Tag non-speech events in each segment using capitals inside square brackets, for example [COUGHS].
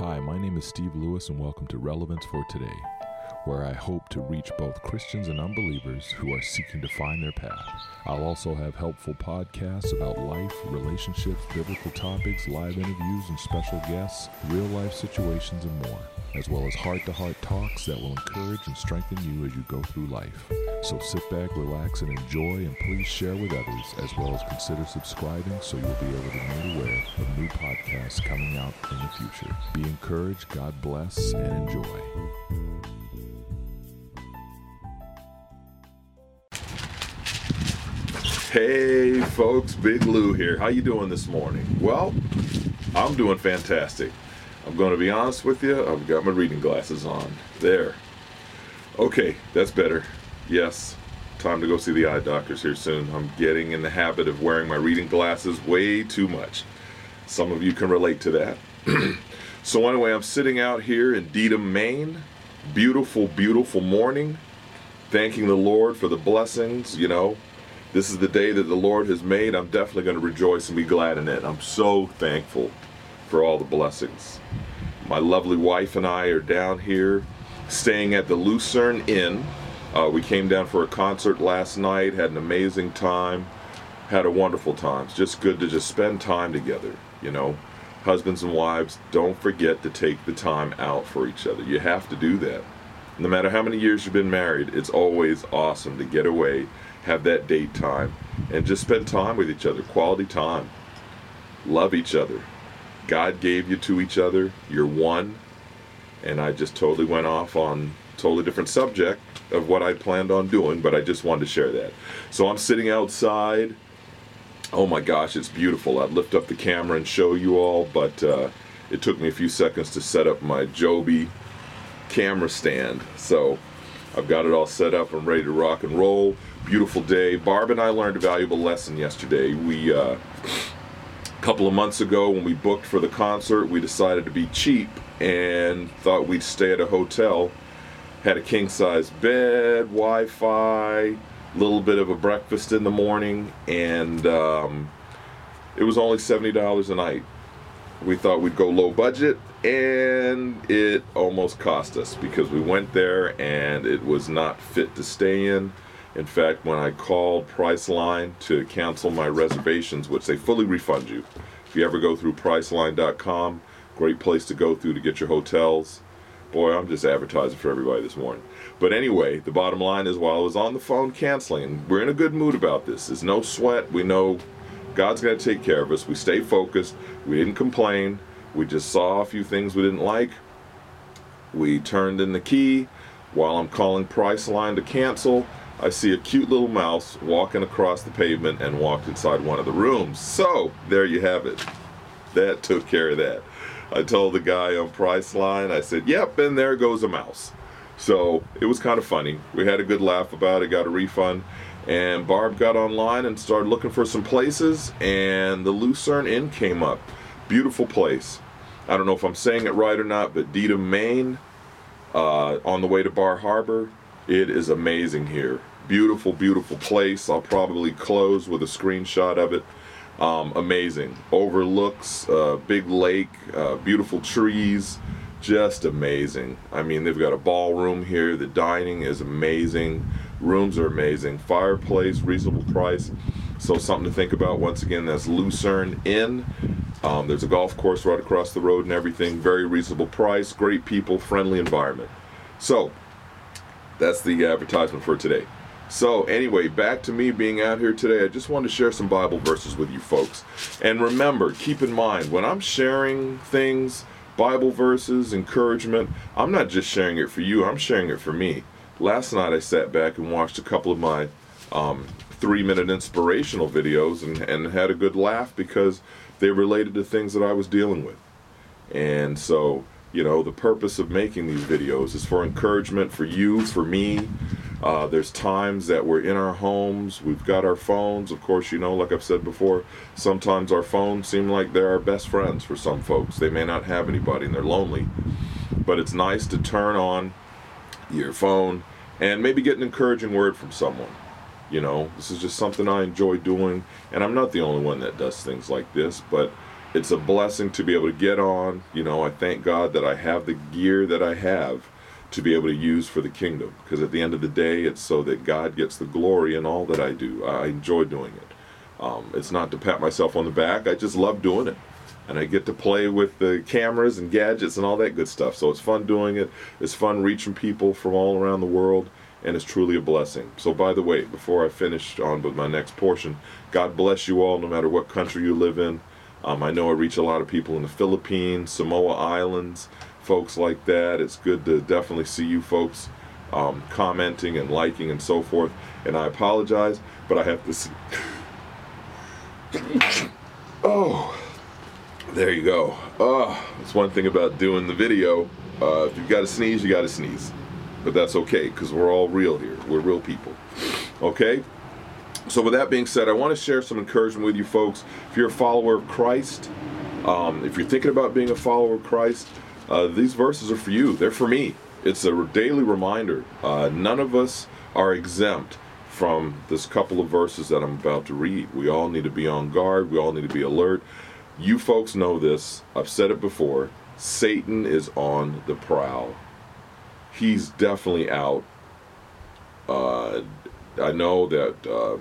Hi, my name is Steve Lewis, and welcome to Relevance for Today, where I hope to reach both Christians and unbelievers who are seeking to find their path. I'll also have helpful podcasts about life, relationships, biblical topics, live interviews, and special guests, real life situations, and more, as well as heart to heart talks that will encourage and strengthen you as you go through life. So sit back, relax, and enjoy, and please share with others, as well as consider subscribing so you'll be able to be aware of new podcasts coming out in the future. Be encouraged, God bless, and enjoy. Hey folks, Big Lou here. How you doing this morning? Well, I'm doing fantastic. I'm going to be honest with you. I've got my reading glasses on. There. Okay, that's better. Yes, time to go see the eye doctors here soon. I'm getting in the habit of wearing my reading glasses way too much. Some of you can relate to that. [CLEARS THROAT] so anyway, I'm sitting out here in Dedham, Maine. Beautiful, beautiful morning. Thanking the Lord for the blessings, you know, this is the day that the Lord has made. I'm definitely going to rejoice and be glad in it. I'm so thankful for all the blessings. My lovely wife and I are down here staying at the Lucerne Inn. Uh, we came down for a concert last night, had an amazing time, had a wonderful time. It's just good to just spend time together, you know. Husbands and wives, don't forget to take the time out for each other. You have to do that. No matter how many years you've been married, it's always awesome to get away have that date time, and just spend time with each other, quality time. Love each other. God gave you to each other. You're one. And I just totally went off on totally different subject of what I planned on doing, but I just wanted to share that. So I'm sitting outside. Oh my gosh, it's beautiful. I'd lift up the camera and show you all, but uh, it took me a few seconds to set up my Joby camera stand. So I've got it all set up. I'm ready to rock and roll. Beautiful day. Barb and I learned a valuable lesson yesterday. We, uh, a couple of months ago, when we booked for the concert, we decided to be cheap and thought we'd stay at a hotel. Had a king size bed, Wi Fi, a little bit of a breakfast in the morning, and um, it was only $70 a night. We thought we'd go low budget and it almost cost us because we went there and it was not fit to stay in. In fact, when I called Priceline to cancel my reservations, which they fully refund you, if you ever go through Priceline.com, great place to go through to get your hotels. Boy, I'm just advertising for everybody this morning. But anyway, the bottom line is while I was on the phone canceling, we're in a good mood about this. There's no sweat. We know God's going to take care of us. We stay focused. We didn't complain. We just saw a few things we didn't like. We turned in the key. While I'm calling Priceline to cancel, I see a cute little mouse walking across the pavement and walked inside one of the rooms. So, there you have it. That took care of that. I told the guy on Priceline, I said, yep, and there goes a mouse. So, it was kind of funny. We had a good laugh about it, got a refund. And Barb got online and started looking for some places, and the Lucerne Inn came up beautiful place. I don't know if I'm saying it right or not, but Dedham, Maine, uh, on the way to Bar Harbor, it is amazing here. Beautiful, beautiful place. I'll probably close with a screenshot of it. Um, amazing. Overlooks uh, big lake, uh, beautiful trees, just amazing. I mean, they've got a ballroom here. The dining is amazing. Rooms are amazing. Fireplace, reasonable price. So something to think about. Once again, that's Lucerne Inn. Um, there's a golf course right across the road and everything. Very reasonable price, great people, friendly environment. So, that's the advertisement for today. So, anyway, back to me being out here today. I just wanted to share some Bible verses with you folks. And remember, keep in mind, when I'm sharing things, Bible verses, encouragement, I'm not just sharing it for you, I'm sharing it for me. Last night I sat back and watched a couple of my um, three minute inspirational videos and, and had a good laugh because they related to things that I was dealing with. And so, you know, the purpose of making these videos is for encouragement for you, for me. Uh, there's times that we're in our homes, we've got our phones. Of course, you know, like I've said before, sometimes our phones seem like they're our best friends for some folks. They may not have anybody and they're lonely. But it's nice to turn on your phone and maybe get an encouraging word from someone. You know, this is just something I enjoy doing, and I'm not the only one that does things like this, but it's a blessing to be able to get on. You know, I thank God that I have the gear that I have to be able to use for the kingdom. Because at the end of the day, it's so that God gets the glory in all that I do. I enjoy doing it. Um, it's not to pat myself on the back. I just love doing it. And I get to play with the cameras and gadgets and all that good stuff. So it's fun doing it. It's fun reaching people from all around the world. And it's truly a blessing. So, by the way, before I finish on with my next portion, God bless you all, no matter what country you live in. Um, I know I reach a lot of people in the Philippines, Samoa Islands, folks like that. It's good to definitely see you folks um, commenting and liking and so forth. And I apologize, but I have to see. [COUGHS] oh, there you go. Oh, that's one thing about doing the video. Uh, if you've got to sneeze, you got to sneeze. But that's okay because we're all real here. We're real people. Okay? So, with that being said, I want to share some encouragement with you folks. If you're a follower of Christ, um, if you're thinking about being a follower of Christ, uh, these verses are for you. They're for me. It's a daily reminder. Uh, none of us are exempt from this couple of verses that I'm about to read. We all need to be on guard. We all need to be alert. You folks know this. I've said it before. Satan is on the prowl. He's definitely out. Uh, I know that uh,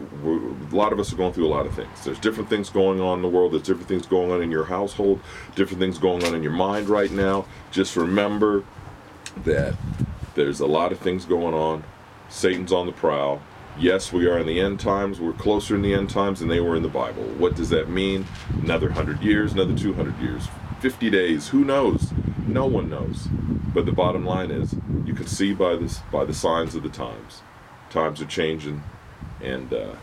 a lot of us are going through a lot of things. There's different things going on in the world. There's different things going on in your household, different things going on in your mind right now. Just remember that there's a lot of things going on. Satan's on the prowl. Yes, we are in the end times. We're closer in the end times than they were in the Bible. What does that mean? Another 100 years, another 200 years, 50 days, who knows? No one knows. But the bottom line is, you can see by this by the signs of the times. Times are changing and uh,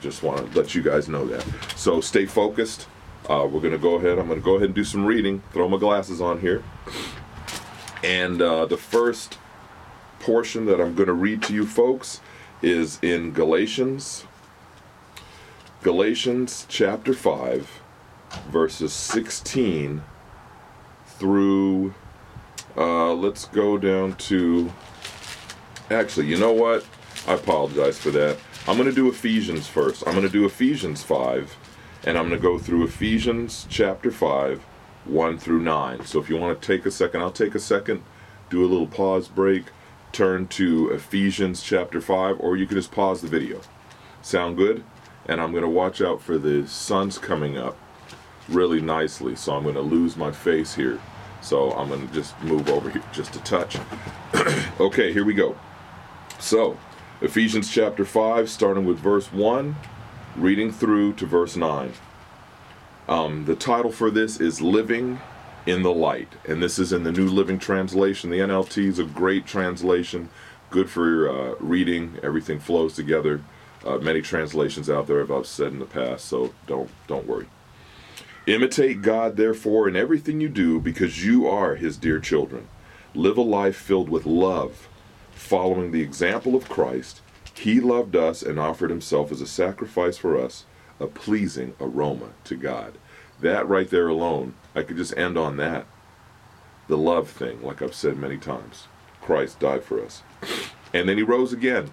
just want to let you guys know that. So stay focused. Uh, we're to go ahead. I'm to go ahead and do some reading. Throw my glasses on here. And uh, the first portion that I'm to read to you folks is in Galatians. Galatians chapter 5, verses 16 through, uh, let's go down to, actually, you know what? I apologize for that. I'm going to do Ephesians first. I'm going to do Ephesians 5, and I'm going to go through Ephesians chapter 5, 1 through 9. So if you want to take a second, I'll take a second, do a little pause break, turn to Ephesians chapter 5, or you can just pause the video. Sound good? And I'm going to watch out for the sun's coming up really nicely, so I'm going to lose my face here. So I'm going to just move over here just a touch. [CLEARS THROAT] okay, here we go. So, Ephesians chapter 5, starting with verse 1, reading through to verse 9. Um, the title for this is Living in the Light, and this is in the New Living Translation. The NLT is a great translation, good for uh, reading. Everything flows together. Uh, many translations out there, I've said in the past, so don't don't worry. Imitate God, therefore, in everything you do, because you are His dear children. Live a life filled with love following the example of Christ, he loved us and offered himself as a sacrifice for us, a pleasing aroma to God. That right there alone, I could just end on that. The love thing, like I've said many times. Christ died for us. And then he rose again.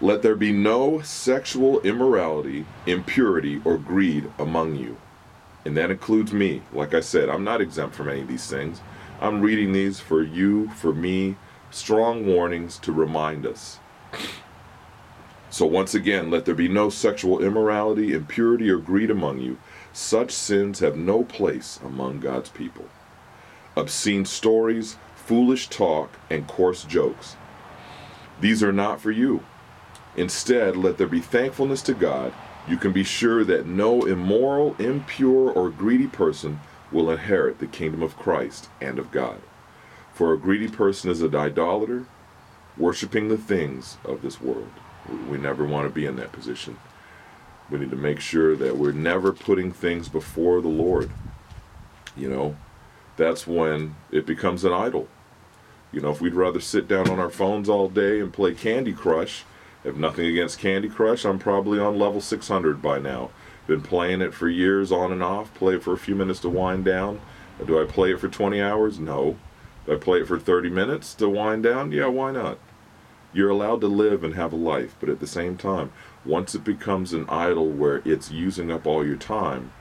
Let there be no sexual immorality, impurity, or greed among you. And that includes me. Like I said, I'm not exempt from any of these things. I'm reading these for you, for me, strong warnings to remind us. So, once again, let there be no sexual immorality, impurity, or greed among you. Such sins have no place among God's people. Obscene stories, foolish talk, and coarse jokes. These are not for you. Instead, let there be thankfulness to God. You can be sure that no immoral, impure, or greedy person will inherit the kingdom of Christ and of God. For a greedy person is an idolater, worshiping the things of this world. We never want to be in that position. We need to make sure that we're never putting things before the Lord. You know, that's when it becomes an idol. You know, if we'd rather sit down on our phones all day and play Candy Crush, have nothing against Candy Crush, I'm probably on level 600 by now. Been playing it for years on and off. Play it for a few minutes to wind down. Do I play it for 20 hours? No. Do I play it for 30 minutes to wind down? Yeah, why not? You're allowed to live and have a life, but at the same time, once it becomes an idol where it's using up all your time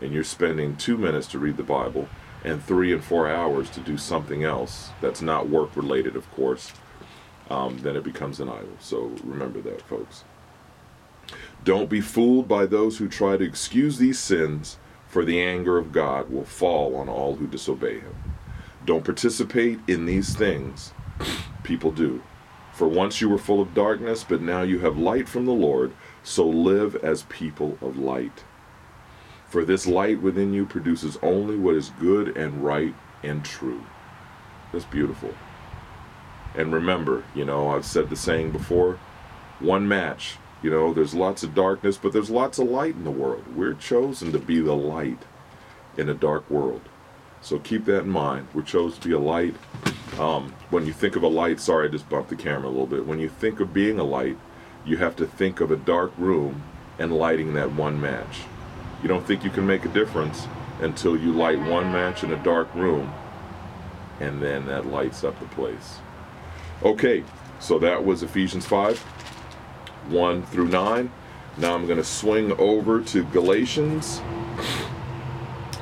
and you're spending two minutes to read the Bible and three and four hours to do something else that's not work related, of course, um, then it becomes an idol. So remember that, folks. Don't be fooled by those who try to excuse these sins, for the anger of God will fall on all who disobey him. Don't participate in these things. People do. For once you were full of darkness, but now you have light from the Lord, so live as people of light. For this light within you produces only what is good and right and true. That's beautiful. And remember, you know, I've said the saying before one match. You know, there's lots of darkness, but there's lots of light in the world. We're chosen to be the light in a dark world. So keep that in mind. We're chosen to be a light. Um, when you think of a light, sorry, I just bumped the camera a little bit. When you think of being a light, you have to think of a dark room and lighting that one match. You don't think you can make a difference until you light one match in a dark room, and then that lights up the place. Okay, so that was Ephesians 5 1 through 9. Now I'm going to swing over to Galatians,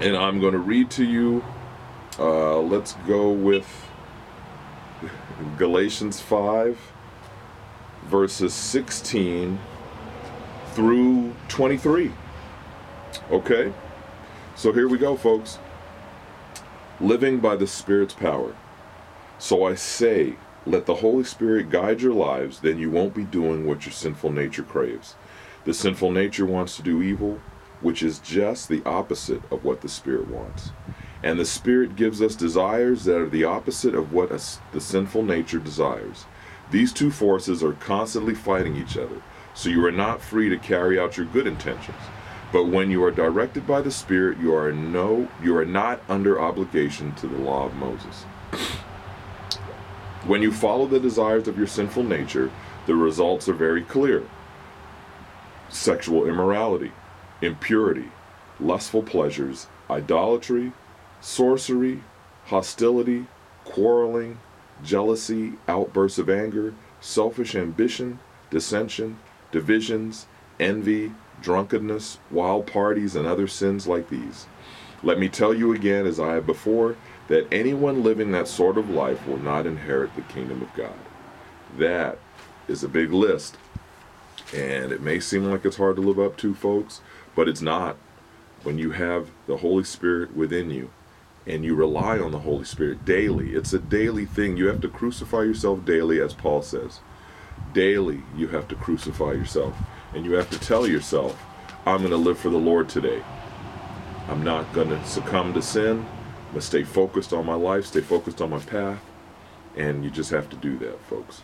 and I'm going to read to you. Uh, let's go with [LAUGHS] Galatians 5, verses 16 through 23. Okay? So here we go, folks. Living by the Spirit's power. So I say, let the Holy Spirit guide your lives, then you won't be doing what your sinful nature craves. The sinful nature wants to do evil, which is just the opposite of what the Spirit wants. And the Spirit gives us desires that are the opposite of what the sinful nature desires. These two forces are constantly fighting each other, so you are not free to carry out your good intentions. But when you are directed by the Spirit, you are no you are not under obligation to the law of Moses. When you follow the desires of your sinful nature, the results are very clear. Sexual immorality, impurity, lustful pleasures, idolatry, sorcery, hostility, quarreling, jealousy, outbursts of anger, selfish ambition, dissension, divisions, envy, drunkenness, wild parties, and other sins like these. Let me tell you again, as I have before, that anyone living that sort of life will not inherit the kingdom of God. That is a big list. And it may seem like it's hard to live up to, folks, but it's not. When you have the Holy Spirit within you and you rely on the Holy Spirit daily, it's a daily thing. You have to crucify yourself daily, as Paul says. Daily, you have to crucify yourself. And you have to tell yourself, I'm going to live for the Lord today. I'm not going to succumb to sin. To stay focused on my life, stay focused on my path. And you just have to do that, folks.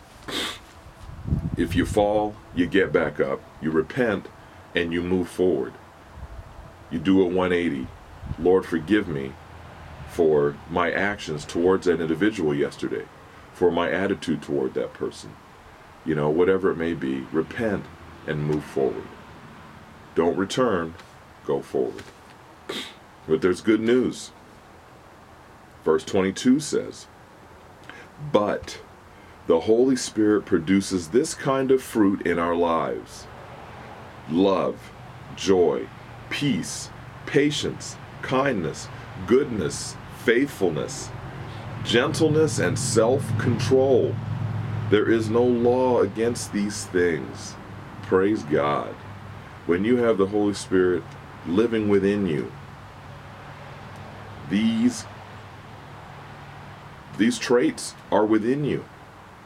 If you fall, you get back up, you repent, and you move forward. You do a 180. Lord, forgive me for my actions towards that individual yesterday, for my attitude toward that person. You know, whatever it may be, repent and move forward. Don't return, go forward. But there's good news. Verse 22 says, But the Holy Spirit produces this kind of fruit in our lives love, joy, peace, patience, kindness, goodness, faithfulness, gentleness, and self control. There is no law against these things. Praise God. When you have the Holy Spirit living within you, these these traits are within you.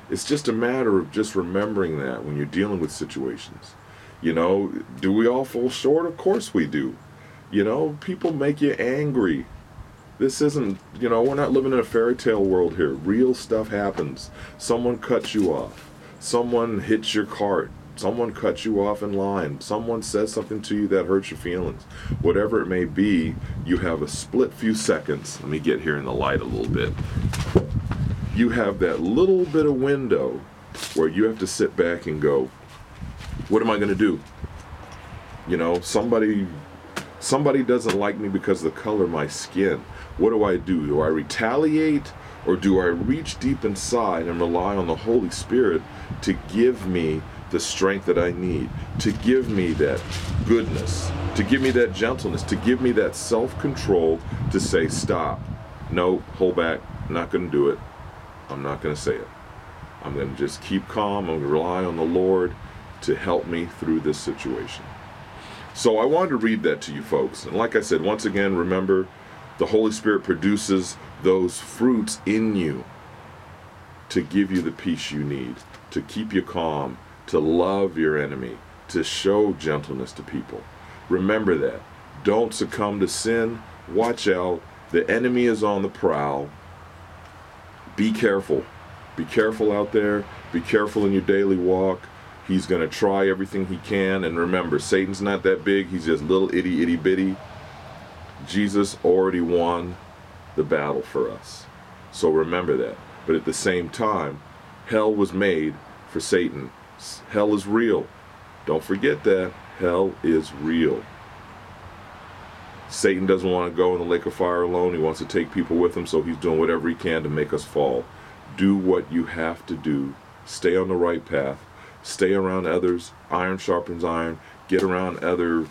It's just a matter of just remembering that when you're dealing with situations. You know, do we all fall short? Of course we do. You know, people make you angry. This isn't, you know, we're not living in a fairy tale world here. Real stuff happens. Someone cuts you off. Someone hits your cart. Someone cuts you off in line. Someone says something to you that hurts your feelings. Whatever it may be, you have a split few seconds. Let me get here in the light a little bit. You have that little bit of window where you have to sit back and go, what am I going to do? You know, somebody somebody doesn't like me because of the color of my skin. What do I do? Do I retaliate Or do I reach deep inside and rely on the Holy Spirit to give me the strength that I need, to give me that goodness, to give me that gentleness, to give me that self control to say, stop, no, hold back, not going to do it. I'm not going to say it. I'm going to just keep calm. I'm going to rely on the Lord to help me through this situation. So I wanted to read that to you folks. And like I said, once again, remember the Holy Spirit produces those fruits in you to give you the peace you need, to keep you calm, to love your enemy, to show gentleness to people. Remember that. Don't succumb to sin. Watch out. The enemy is on the prowl. Be careful. Be careful out there. Be careful in your daily walk. He's going to try everything he can. And remember, Satan's not that big. He's just little itty itty bitty. Jesus already won the battle for us. So remember that. But at the same time, hell was made for Satan. Hell is real. Don't forget that. Hell is real. Satan doesn't want to go in the lake of fire alone. He wants to take people with him, so he's doing whatever he can to make us fall. Do what you have to do. Stay on the right path. Stay around others. Iron sharpens iron. Get around other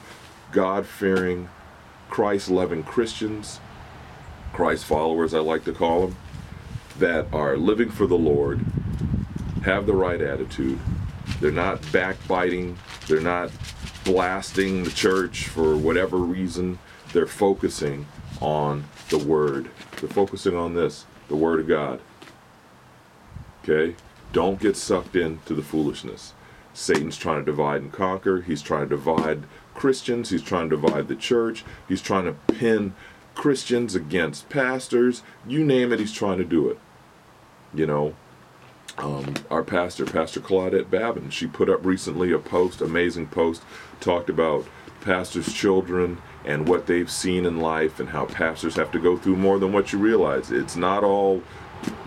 God fearing, Christ loving Christians, Christ followers, I like to call them, that are living for the Lord, have the right attitude. They're not backbiting, they're not blasting the church for whatever reason. They're focusing on the Word. They're focusing on this, the Word of God. Okay? Don't get sucked into the foolishness. Satan's trying to divide and conquer. He's trying to divide Christians. He's trying to divide the church. He's trying to pin Christians against pastors. You name it, he's trying to do it. You know, um, our pastor, Pastor Claudette Babin, she put up recently a post, amazing post, talked about pastors' children and what they've seen in life and how pastors have to go through more than what you realize. It's not all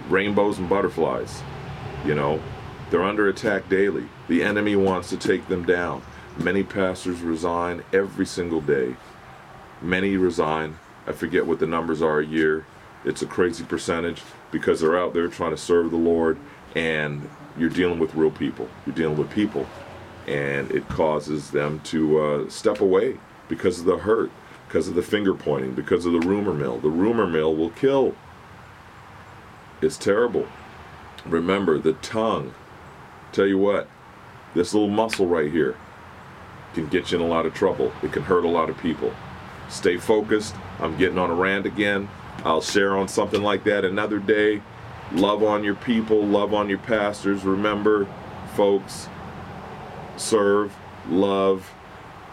rainbows and butterflies. You know, they're under attack daily. The enemy wants to take them down. Many pastors resign every single day. Many resign. I forget what the numbers are a year. It's a crazy percentage because they're out there trying to serve the Lord and you're dealing with real people. You're dealing with people. And it causes them to uh, step away because of the hurt, because of the finger pointing, because of the rumor mill. The rumor mill will kill. It's terrible. Remember, the tongue. Tell you what, this little muscle right here can get you in a lot of trouble. It can hurt a lot of people. Stay focused. I'm getting on a rant again. I'll share on something like that another day. Love on your people, love on your pastors. Remember, folks, serve, love,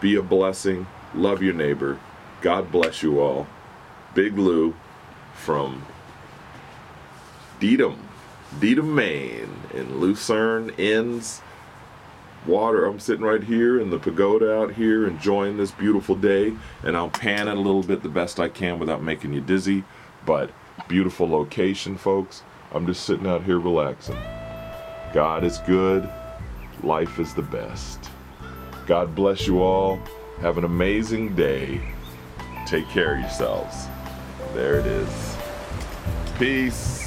be a blessing, love your neighbor. God bless you all. Big Lou from Dedham, Dedham, Maine, in Lucerne Inns water. I'm sitting right here in the pagoda out here enjoying this beautiful day, and I'll pan it a little bit the best I can without making you dizzy. But beautiful location, folks. I'm just sitting out here relaxing. God is good. Life is the best. God bless you all. Have an amazing day. Take care of yourselves. There it is. Peace.